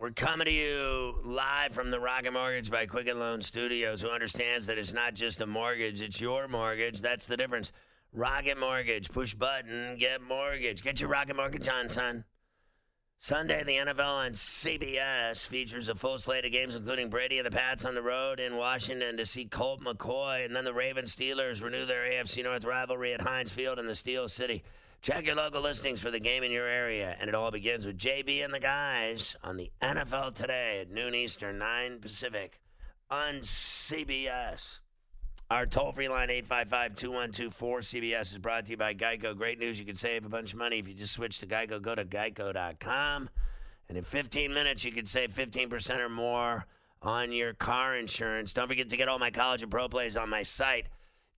We're coming to you live from the Rocket Mortgage by Quicken Loan Studios, who understands that it's not just a mortgage, it's your mortgage. That's the difference. Rocket Mortgage, push button, get mortgage. Get your Rocket Mortgage on, son. Sunday, the NFL on CBS features a full slate of games, including Brady and the Pats on the road in Washington to see Colt McCoy, and then the Ravens Steelers renew their AFC North rivalry at Heinz Field in the Steel City. Check your local listings for the game in your area, and it all begins with JB and the guys on the NFL today at noon Eastern, 9 Pacific on CBS. Our toll free line, 855 212 4CBS, is brought to you by Geico. Great news. You can save a bunch of money if you just switch to Geico. Go to geico.com. And in 15 minutes, you can save 15% or more on your car insurance. Don't forget to get all my college and pro plays on my site.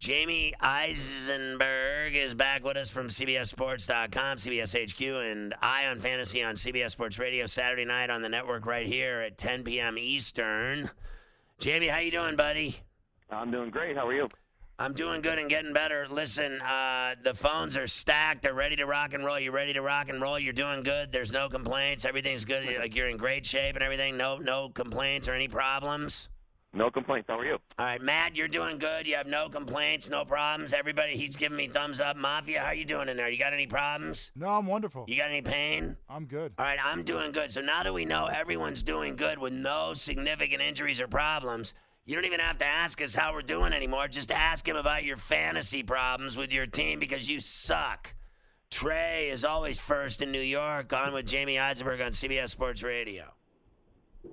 Jamie Eisenberg is back with us from CBSSports.com, CBS HQ, and Eye on Fantasy on CBS Sports Radio Saturday night on the network right here at 10 p.m. Eastern. Jamie, how you doing, buddy? I'm doing great. How are you? I'm doing good and getting better. Listen, uh, the phones are stacked. They're ready to rock and roll. You're ready to rock and roll. You're doing good. There's no complaints. Everything's good. You're, like you're in great shape and everything. No, no complaints or any problems. No complaints. How are you? All right, Matt, you're doing good. You have no complaints, no problems. Everybody, he's giving me thumbs up. Mafia, how are you doing in there? You got any problems? No, I'm wonderful. You got any pain? I'm good. All right, I'm doing good. So now that we know everyone's doing good with no significant injuries or problems, you don't even have to ask us how we're doing anymore. Just ask him about your fantasy problems with your team because you suck. Trey is always first in New York, on with Jamie Eisenberg on CBS Sports Radio.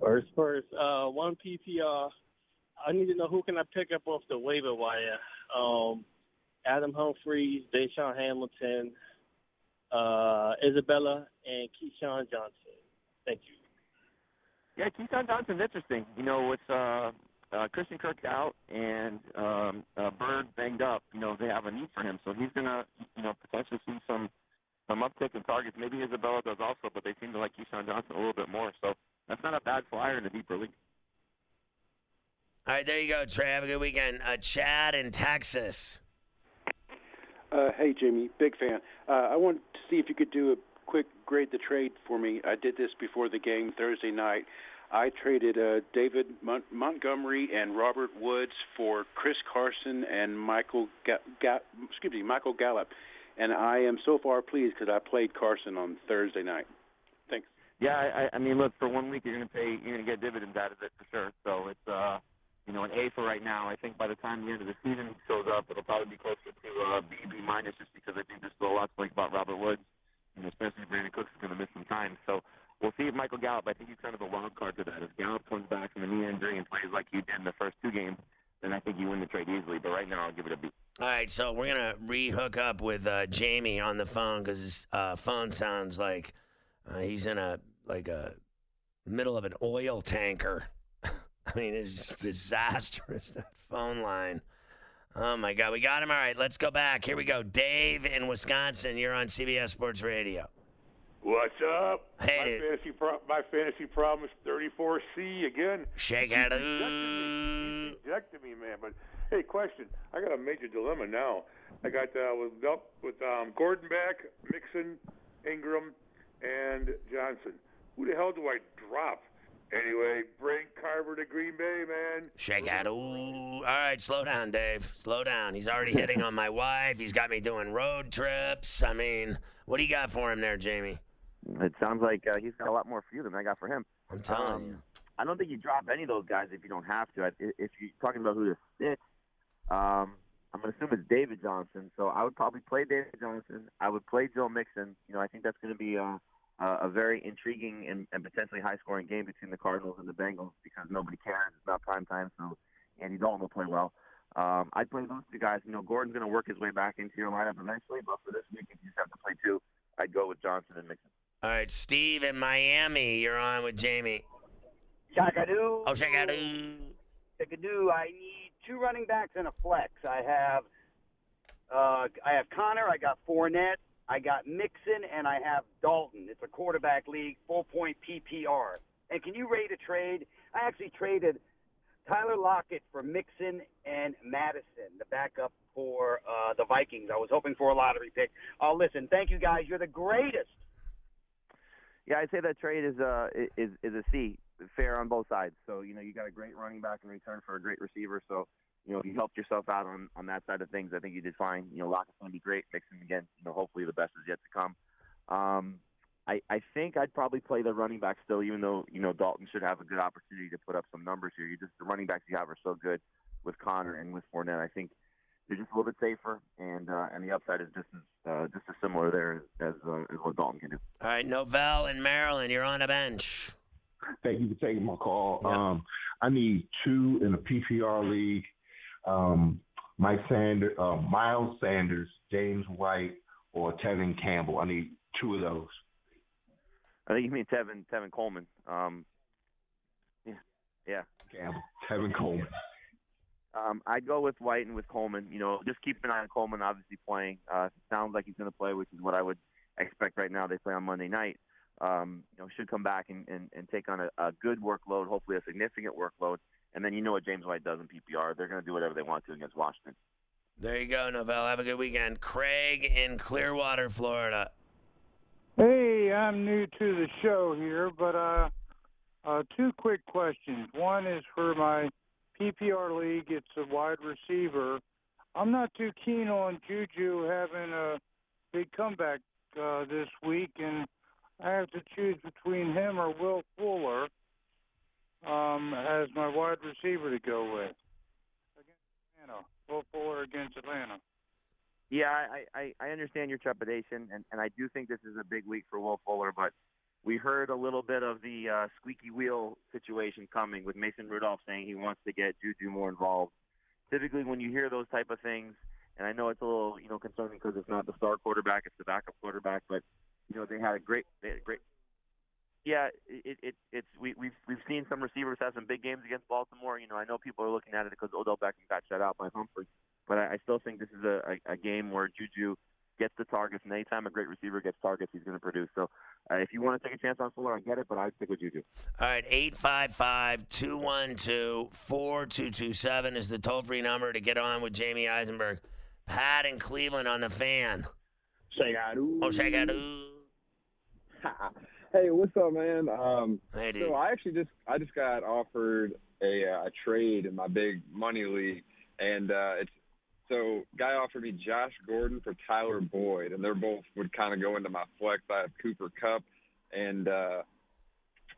First, first, uh, one PPR. I need to know who can I pick up off the waiver wire. Um, Adam Humphries, DaeSean Hamilton, uh, Isabella, and KeeSean Johnson. Thank you. Yeah, KeeSean Johnson's interesting. You know, with uh, uh, Christian Kirk out and um, uh, Byrd banged up, you know, they have a need for him. So he's to, you know, potentially see some some uptick in targets. Maybe Isabella does also, but they seem to like KeeSean Johnson a little bit more. So that's not a bad flyer in a deeper league. All right, there you go, Trey. Have a good weekend. Uh, Chad in Texas. Uh, hey, Jimmy, big fan. Uh, I wanted to see if you could do a quick grade the trade for me. I did this before the game Thursday night. I traded uh, David Mon- Montgomery and Robert Woods for Chris Carson and Michael Ga- Ga- excuse me Michael Gallup, and I am so far pleased because I played Carson on Thursday night. Thanks. Yeah, I, I mean, look, for one week you're going to pay, you're going to get dividends out of it for sure. So it's, uh, you know, an A for right now. I think by the time the end of the season shows up, it'll probably be closer to uh, B, B minus, just because I think there's still a lot to like about Robert Woods, and especially Brandin Cooks is going to miss some time. So we'll see if Michael Gallup. I think he's kind of a wild card to that. If Gallup comes back from a knee injury and plays like he did in the first two games, then I think you win the trade easily. But right now, I'll give it a B. All right, so we're gonna re-hook up with uh, Jamie on the phone because his uh, phone sounds like uh, he's in a like a middle of an oil tanker. I mean, it's disastrous that phone line. Oh my God, we got him. All right, let's go back. Here we go. Dave in Wisconsin, you're on CBS Sports Radio. What's up? Hey, my dude. fantasy pro- my fantasy problem is 34C again. Shake it. Ejected me, He ejected me, man. But hey, question. I got a major dilemma now. I got uh, with Bel- with um, Gordon back, Mixon, Ingram, and Johnson. Who the hell do I drop? Anyway, bring Carver to Green Bay, man. Shake out. Ooh. All right, slow down, Dave. Slow down. He's already hitting on my wife. He's got me doing road trips. I mean, what do you got for him there, Jamie? It sounds like uh, he's got a lot more for you than I got for him. I'm telling Um, you. I don't think you drop any of those guys if you don't have to. I- If you're talking about who to sit, um, I'm going to assume it's David Johnson. So I would probably play David Johnson. I would play Joe Mixon. You know, I think that's going to be a, a a very intriguing and, and potentially high-scoring game between the Cardinals and the Bengals because nobody cares. It's not prime time, so Andy Dalton will play well. Um, I'd play those two guys. You know, Gordon's going to work his way back into your lineup eventually, but for this week, if you just have to play two, I'd go with Johnson and Mixon. All right, Steve in Miami, you're on with Jamie. Shakadoo. Oh, Shakadoo. Shakadoo. I need two running backs and a flex. I have uh, I have Connor. I got Fournette. I got Mixon, and I have Dalton. It's a quarterback league, full point PPR. And can you rate a trade? I actually traded Tyler Lockett for Mixon and Mattison, the backup for uh, the Vikings. I was hoping for a lottery pick. Oh, listen, thank you guys. You're the greatest. Yeah, I'd say that trade is uh is is a C, fair on both sides. So you know you got a great running back in return for a great receiver. So you know if you helped yourself out on on that side of things, I think you did fine. You know Lockett's going to be great. Mixon again, you know hopefully the best is yet to come. Um, I I think I'd probably play the running back still, even though you know Dalton should have a good opportunity to put up some numbers here. You just the running backs you have are so good with Connor and with Fournette. I think they're just a little bit safer, and uh, and the upside is just as uh, just as similar there as uh, as what Dalton can do. All right, Novell in Maryland, you're on a bench. Thank you for taking my call. Yeah. Um, I need two in the PPR league. Um, Mike Sanders, uh, Miles Sanders, James White, or Tevin Campbell. I need two of those. I think you mean Tevin Tevin Coleman. Um, yeah, yeah. Campbell, Tevin Coleman. Um, I'd go with White and with Coleman. You know, just keep an eye on Coleman, obviously playing. Uh, sounds like he's going to play, which is what I would expect right now. They play on Monday night. Um, you know, should come back and, and, and take on a, a good workload, hopefully a significant workload. And then you know what James White does in PPR. They're going to do whatever they want to against Washington. There you go, Novell. Have a good weekend. Craig in Clearwater, Florida. Hey, I'm new to the show here, but uh, uh, two quick questions. One is for my PPR league. It's a wide receiver. I'm not too keen on Juju having a big comeback uh, this week, and I have to choose between him or Will Fuller um, as my wide receiver to go with against Atlanta. Will Fuller against Atlanta. Yeah, I, I, I understand your trepidation, and, and I do think this is a big week for Will Fuller, but we heard a little bit of the uh, squeaky wheel situation coming with Mason Rudolph saying he wants to get Juju more involved. Typically, when you hear those type of things, and I know it's a little you know concerning because it's not the star quarterback, it's the backup quarterback, but you know they had a great they had a great. Yeah, it, it it's we we've we've seen some receivers have some big games against Baltimore. You know, I know people are looking at it because Odell Beckham got shut out by Humphrey, but I, I still think this is a, a, a game where Juju gets the targets, and anytime a great receiver gets targets, he's going to produce. So, uh, if you want to take a chance on Fuller, I get it, but I'd stick with Juju. All right, 855 212 4227 is the toll free number to get on with Jamie Eisenberg. Pat in Cleveland on the fan. Say Shakadoo. Oh, say Shakadoo. hey, what's up, man? Um, Hey, dude. so I actually just I just got offered a, uh, a trade in my big money league, and uh, it's so guy offered me Josh Gordon for Tyler Boyd, and they're both would kind of go into my flex. I have Cooper Kupp and uh,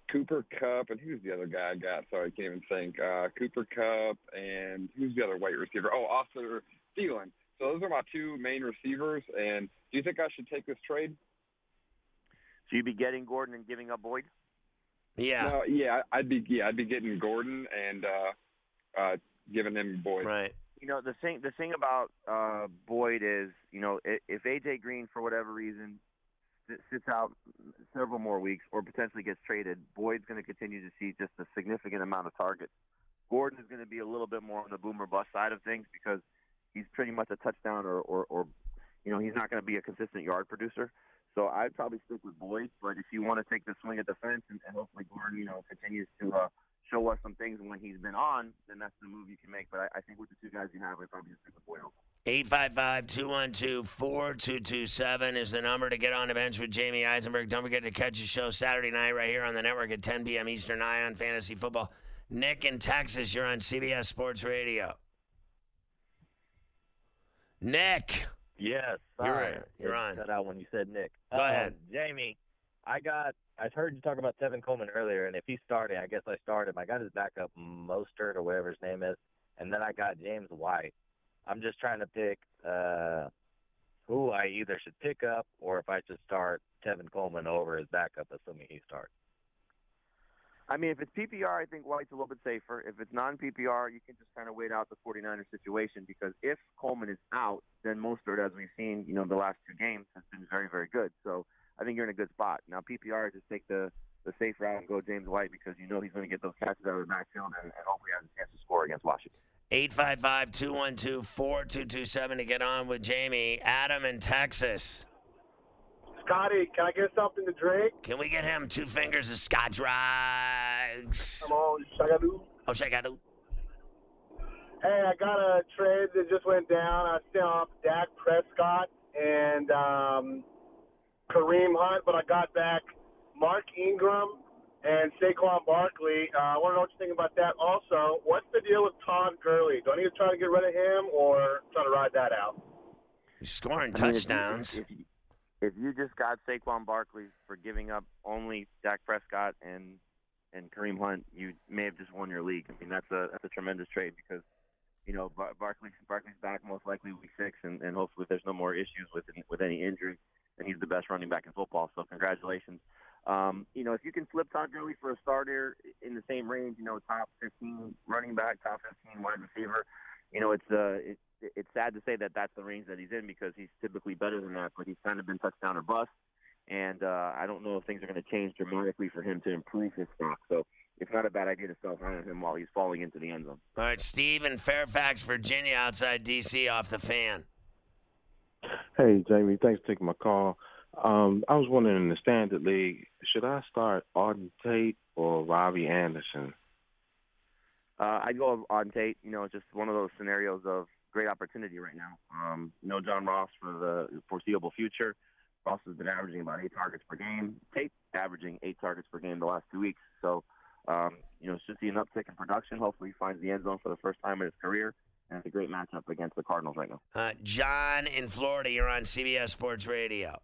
Cooper Kupp, and who's the other guy I got? Sorry, I can't even think. Uh, Cooper Kupp and who's the other white receiver? Oh, Austin Thielen. So those are my two main receivers. And do you think I should take this trade? So you'd be getting Gordon and giving up Boyd? Yeah. No, yeah, I'd be yeah, I'd be getting Gordon and uh, uh, giving him Boyd. Right. You know the thing. The thing about uh, Boyd is, you know, i- if AJ Green for whatever reason sits out several more weeks or potentially gets traded, Boyd's going to continue to see just a significant amount of targets. Gordon is going to be a little bit more on the boomer bust side of things because he's pretty much a touchdown or, or, or you know, he's not going to be a consistent yard producer. So I'd probably stick with Boyd. But if you want to take the swing at the fence and, and hopefully Gordon, you know, continues to uh, show us some things when he's been on, then that's the move you can make. But I, I think with the two guys you have, I'd probably stick with Boyd. 855 212 4227 is the number to get on the bench with Jamie Eisenberg. Don't forget to catch the show Saturday night right here on the network at 10 p.m. Eastern Eye on Fantasy Football. Nick in Texas, you're on CBS Sports Radio. Nick. Yes, You're on. You're on. Cut out when you said Nick. Go Um, ahead. Jamie. I got. I heard you talk about Tevin Coleman earlier, and if he's starting, I guess I started. him. I got his backup Mostert or whatever his name is, and then I got James White. I'm just trying to pick uh, who I either should pick up or if I should start Tevin Coleman over his backup, assuming he starts. I mean, if it's PPR, I think White's a little bit safer. If it's non-PPR, you can just kind of wait out the 49ers situation because if Coleman is out, then Mostert, as we've seen, you know, the last two games has been very, very good. So I think you're in a good spot. Now PPR, just take the the safe route and go James White because you know he's going to get those catches out of the backfield and, and hopefully has a chance to score against Washington. 855 212 4227 to get on with Jamie. Adam in Texas. Scotty, can I get something to drink? Can we get him two fingers of scotch rice? Come on, Shagadoo. Oh, Shagadoo. Hey, I got a trade that just went down. I sent off Dak Prescott and um, Kareem Hunt, but I got back Mark Ingram and Saquon Barkley. Uh, I want to know what you think about that. Also, what's the deal with Todd Gurley? Do I need to try to get rid of him or try to ride that out? He's scoring I mean, if you- touchdowns. If you, if you just got Saquon Barkley for giving up only Dak Prescott and and Kareem Hunt, you may have just won your league. I mean, that's a that's a tremendous trade because you know Bar- Barkley Barkley's back most likely week six, and, and hopefully there's no more issues with with any injury, and he's the best running back in football. So congratulations. Um, you know, if you can flip Todd Gurley for a starter in the same range, you know, top 15 running back, top 15 wide receiver, you know, it's uh, it, it's sad to say that that's the range that he's in because he's typically better than that, but he's kind of been touchdown or bust. And uh, I don't know if things are going to change dramatically for him to improve his stock. So it's not a bad idea to sell high on him while he's falling into the end zone. All right, Steve in Fairfax, Virginia, outside D.C., off the fan. Hey, Jamie, thanks for taking my call. Um, I was wondering in the Standard League, should I start Auden Tate or Robbie Anderson? Uh, I'd go on Tate. You know, it's just one of those scenarios of great opportunity right now. Um, no John Ross for the foreseeable future. Ross has been averaging about eight targets per game. Tate averaging eight targets per game the last two weeks. So, um, you know, should see an uptick in production. Hopefully, he finds the end zone for the first time in his career. And it's a great matchup against the Cardinals right now. Uh, John in Florida, you're on CBS Sports Radio.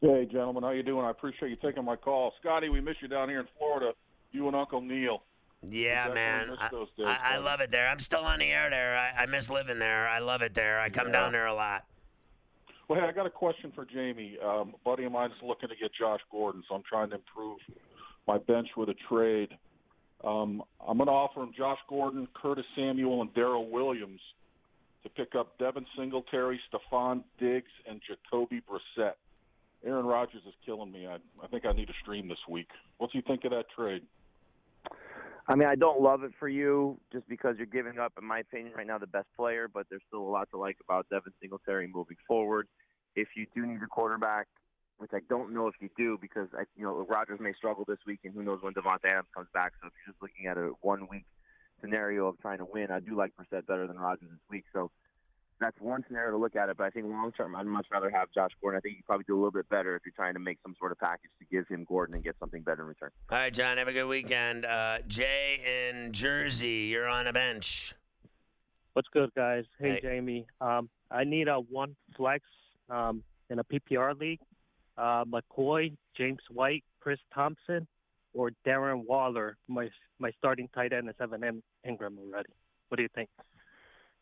Hey, gentlemen, how you doing? I appreciate you taking my call. Scotty, we miss you down here in Florida. You and Uncle Neil. Yeah, man. I, I, I love it there. I'm still on the air there. I, I miss living there. I love it there. I come Yeah. down there a lot. Well, hey, I got a question for Jamie. Um, a buddy of mine is looking to get Josh Gordon, so I'm trying to improve my bench with a trade. Um, I'm going to offer him Josh Gordon, Curtis Samuel, and Daryl Williams to pick up Devin Singletary, Stefon Diggs, and Jacoby Brissett. Aaron Rodgers is killing me. I, I think I need a stream this week. What's he think of that trade? I mean, I don't love it for you just because you're giving up, in my opinion, right now the best player, but there's still a lot to like about Devin Singletary moving forward. If you do need a quarterback, which I don't know if you do because I, you know Rodgers may struggle this week, and who knows when Davante Adams comes back. So if you're just looking at a one week scenario of trying to win, I do like Brissett better than Rodgers this week. So that's one scenario to look at it. But I think long term, I'd much rather have Josh Gordon. I think you probably do a little bit better if you're trying to make some sort of package to give him Gordon and get something better in return. All right, John, have a good weekend. Uh, Jay in Jersey, you're on a bench. What's good, guys? Hey, Hey. Jamie. Um, I need a one flex um, in a PPR league. Uh, McCoy, James White, Chris Thompson, or Darren Waller. My my starting tight end is Evan In- Engram already. What do you think?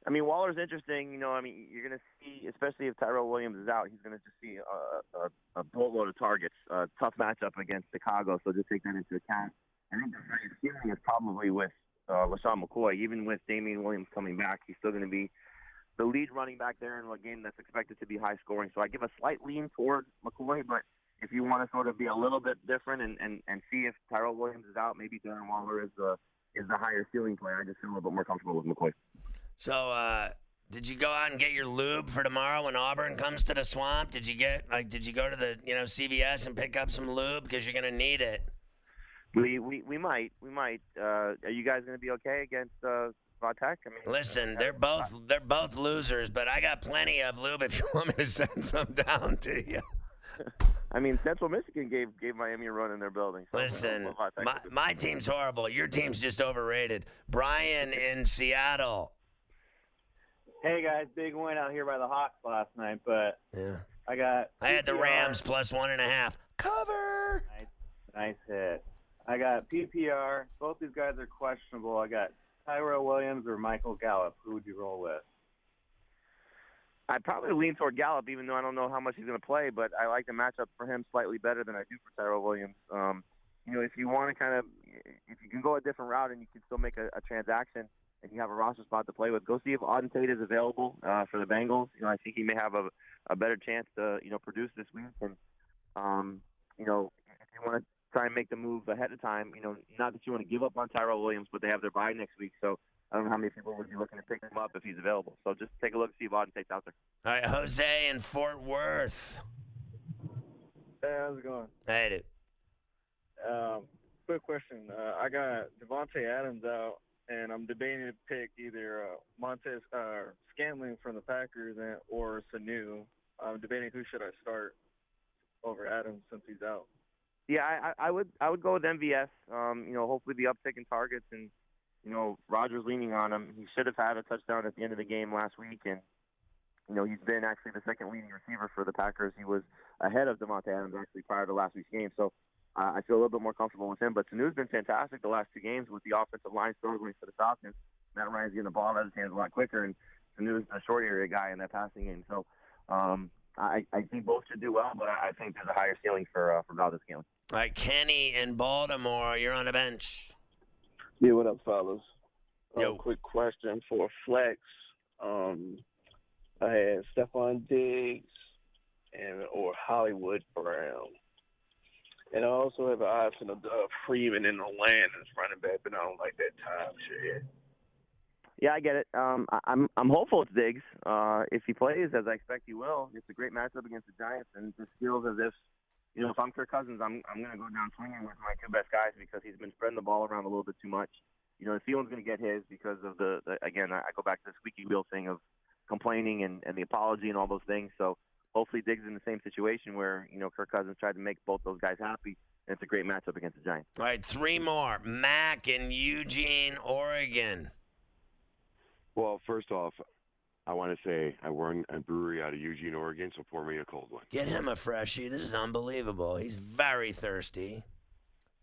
I mean, Waller's interesting. You know, I mean, you're going to see, especially if Tyrell Williams is out, he's going to just see a, a, a boatload of targets. Uh, tough matchup against Chicago, so just take that into account. I think the highest ceiling is probably with uh, LeSean McCoy. Even with Damien Williams coming back, he's still going to be the lead running back there in a game that's expected to be high scoring. So I give a slight lean toward McCoy, but if you want to sort of be a little bit different and, and, and see if Tyrell Williams is out, maybe Darren Waller is the is the higher ceiling player. I just feel a little bit more comfortable with McCoy. So, uh, did you go out and get your lube for tomorrow when Auburn comes to the swamp? Did you get like did you go to the you know CVS and pick up some lube because you're gonna need it? We we, we might we might. Uh, are you guys going to be okay against uh, Vatek? I mean, Listen, they're both they're both losers, but I got plenty of lube if you want me to send some down to you. I mean, Central Michigan gave gave Miami a run in their building. So Listen, my, my team's horrible. Your team's just overrated. Brian in Seattle. Hey guys, big win out here by the Hawks last night, but yeah, I got. I had the PPR. Rams plus one and a half. Cover. Nice, nice hit. I got PPR. Both these guys are questionable. I got Tyrell Williams or Michael Gallup. Who would you roll with? I'd probably lean toward Gallup, even though I don't know how much he's going to play. But I like the matchup for him slightly better than I do for Tyrell Williams. Um, you know, if you want to kind of, if you can go a different route and you can still make a, a transaction and you have a roster spot to play with, go see if Auden Tate is available uh, for the Bengals. You know, I think he may have a, a better chance to, you know, produce this week. And, um, you know, if you want to try and make the move ahead of time, you know, not that you want to give up on Tyrell Williams, but they have their bye next week. So I don't know how many people would be looking to pick him up if he's available. So just take a look, see if Auden Tate's out there. All right, Jose in Fort Worth. Hey, how's it going? Hey, dude. Um, quick question. Uh, I got Davante Adams out, and I'm debating to pick either uh, Montez uh, Scantling from the Packers and, or Sanu. I'm debating who should I start over Adams since he's out. Yeah, I, I I would I would go with MVS. Um, you know, hopefully the uptick in targets and you know Rodgers leaning on him. He should have had a touchdown at the end of the game last week, and you know he's been actually the second leading receiver for the Packers. He was ahead of Davante Adams actually prior to last week's game, so uh, I feel a little bit more comfortable with him. But Sanu's been fantastic the last two games with the offensive line struggling for the Falcons. Matt Ryan's getting the ball out of his hands a lot quicker, and Sanu's a short area guy in that passing game. So um, I, I think both should do well, but I I think there's a higher ceiling for uh, for Valdes Scantling. All right, Kenny in Baltimore. You're on the bench. Yeah, what up, fellas? Um, quick question for Flex. Um, I had Stefon Diggs and or Hollywood Brown, and I also have an option of uh, Freeman in the land as running back, but I don't like that time shit. Yeah, I get it. Um, I, I'm I'm hopeful it's Diggs. Uh, if he plays as I expect he will, it's a great matchup against the Giants, and it just feels as if, you know, if I'm Kirk Cousins, I'm I'm to go down swinging with my two best guys because he's been spreading the ball around a little bit too much. You know, Thiel's going to get his because of the, the again, I I go back to the squeaky wheel thing of complaining and and the apology and all those things. So hopefully Diggs is in the same situation where you know Kirk Cousins tried to make both those guys happy, and it's a great matchup against the Giants. All right, three more. Mac in Eugene, Oregon. Well, first off, I want to say I run a brewery out of Eugene, Oregon, so pour me a cold one. Get him a freshie. This is unbelievable. He's very thirsty.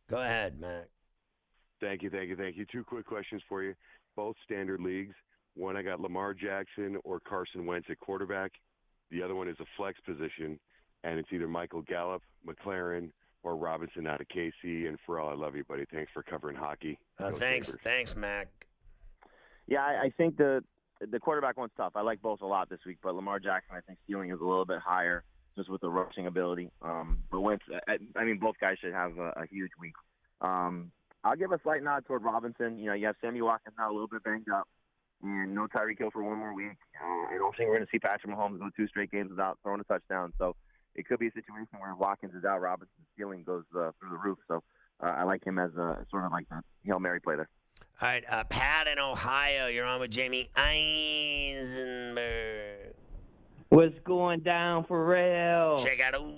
Go ahead, Mac. Thank you, thank you, thank you. Two quick questions for you. Both standard leagues. One, I got Lamar Jackson or Carson Wentz at quarterback. The other one is a flex position, and it's either Michael Gallup, McLaurin, or Robinson out of KC. And for all, I love you, buddy. Thanks for covering hockey. Uh, thanks, Sabres. thanks, Mac. Yeah, I, I think the the quarterback one's tough. I like both a lot this week, but Lamar Jackson, I think ceiling is a little bit higher just with the rushing ability. Um, but Wentz, I, I mean, both guys should have a, a huge week. Um, I'll give a slight nod toward Robinson. You know, you have Sammy Watkins now a little bit banged up, and no Tyreek Hill for one more week. Uh, I don't think we're going to see Patrick Mahomes go two straight games without throwing a touchdown. So it could be a situation where Watkins is out, Robinson's ceiling goes uh, through the roof. So uh, I like him as a sort of like a hail mary play there. All right, uh, Pat in Ohio. You're on with Jamie Eisenberg. What's going down for real? Check out. Ooh.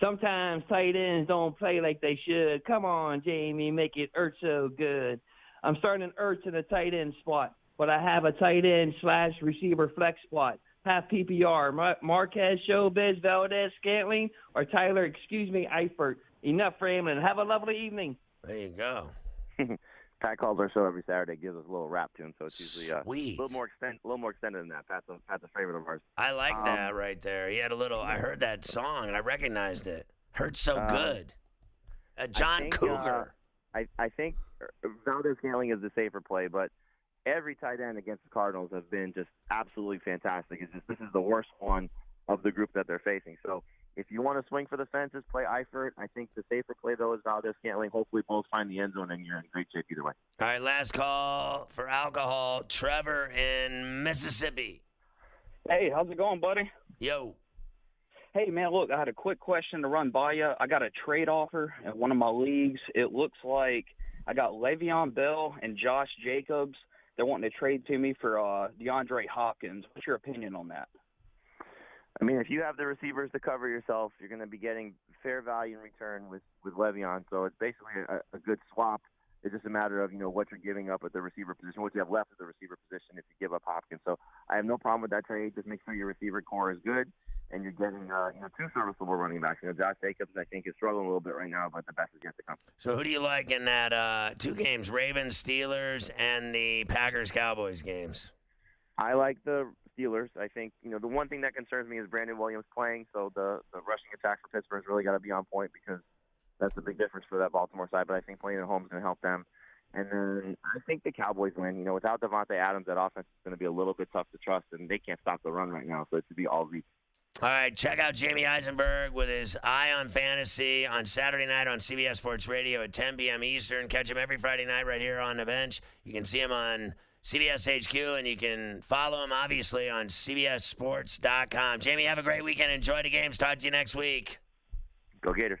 Sometimes tight ends don't play like they should. Come on, Jamie, make it hurt so good. I'm starting Ertz in a tight end spot, but I have a tight end slash receiver flex spot. Half PPR. Mar- Marquez, Showbiz, Valdes, Scantling, or Tyler, excuse me, Eifert. Enough for Hamlin. Have a lovely evening. There you go. Pat calls our show every Saturday, gives us a little rap tune, so it's usually uh, Sweet. a little more extend, a little more extended than that. Pat's a, Pat's a favorite of ours. I like Um, that right there. He had a little. I heard that song and I recognized it. Hurts so Uh, good. Uh, John think, Cougar. Uh, I I think Valdes Scantling is the safer play, but every tight end against the Cardinals has been just absolutely fantastic. It's just this is the worst one of the group that they're facing. So if you want to swing for the fences, play Eifert. I think the safer play though is Valdes Scantling. Hopefully both find the end zone, and you're in great shape either way. All right, last call for alcohol. Trevor in Mississippi. Hey, how's it going, buddy? Yo. Hey, man, look, I had a quick question to run by you. I got a trade offer in one of my leagues. It looks like I got Le'Veon Bell and Josh Jacobs. They're wanting to trade to me for uh, DeAndre Hopkins. What's your opinion on that? I mean, if you have the receivers to cover yourself, you're going to be getting fair value in return with with Le'Veon. So it's basically a, a good swap. It's just a matter of you know what you're giving up at the receiver position, what you have left at the receiver position if you give up Hopkins. So I have no problem with that trade. Just make sure your receiver corps is good and you're getting uh, you know two serviceable running backs. You know, Josh Jacobs I think is struggling a little bit right now, but the best is yet to come. So who do you like in that uh, two games? Ravens, Steelers, and the Packers, Cowboys games. I like the Steelers. I think you know the one thing that concerns me is Brandon Williams playing. So the the rushing attack for Pittsburgh's really got to be on point because that's a big difference for that Baltimore side. But I think playing at home is going to help them. And then I think the Cowboys win. You know, without Davante Adams, that offense is going to be a little bit tough to trust, and they can't stop the run right now. So it should be all Zeke. All right, check out Jamie Eisenberg with his Eye on Fantasy on Saturday night on CBS Sports Radio at 10 p.m. Eastern. Catch him every Friday night right here on the bench. You can see him on CBS HQ, and you can follow him, obviously, on CBSSports.com. Jamie, have a great weekend. Enjoy the games. Talk to you next week. Go Gators.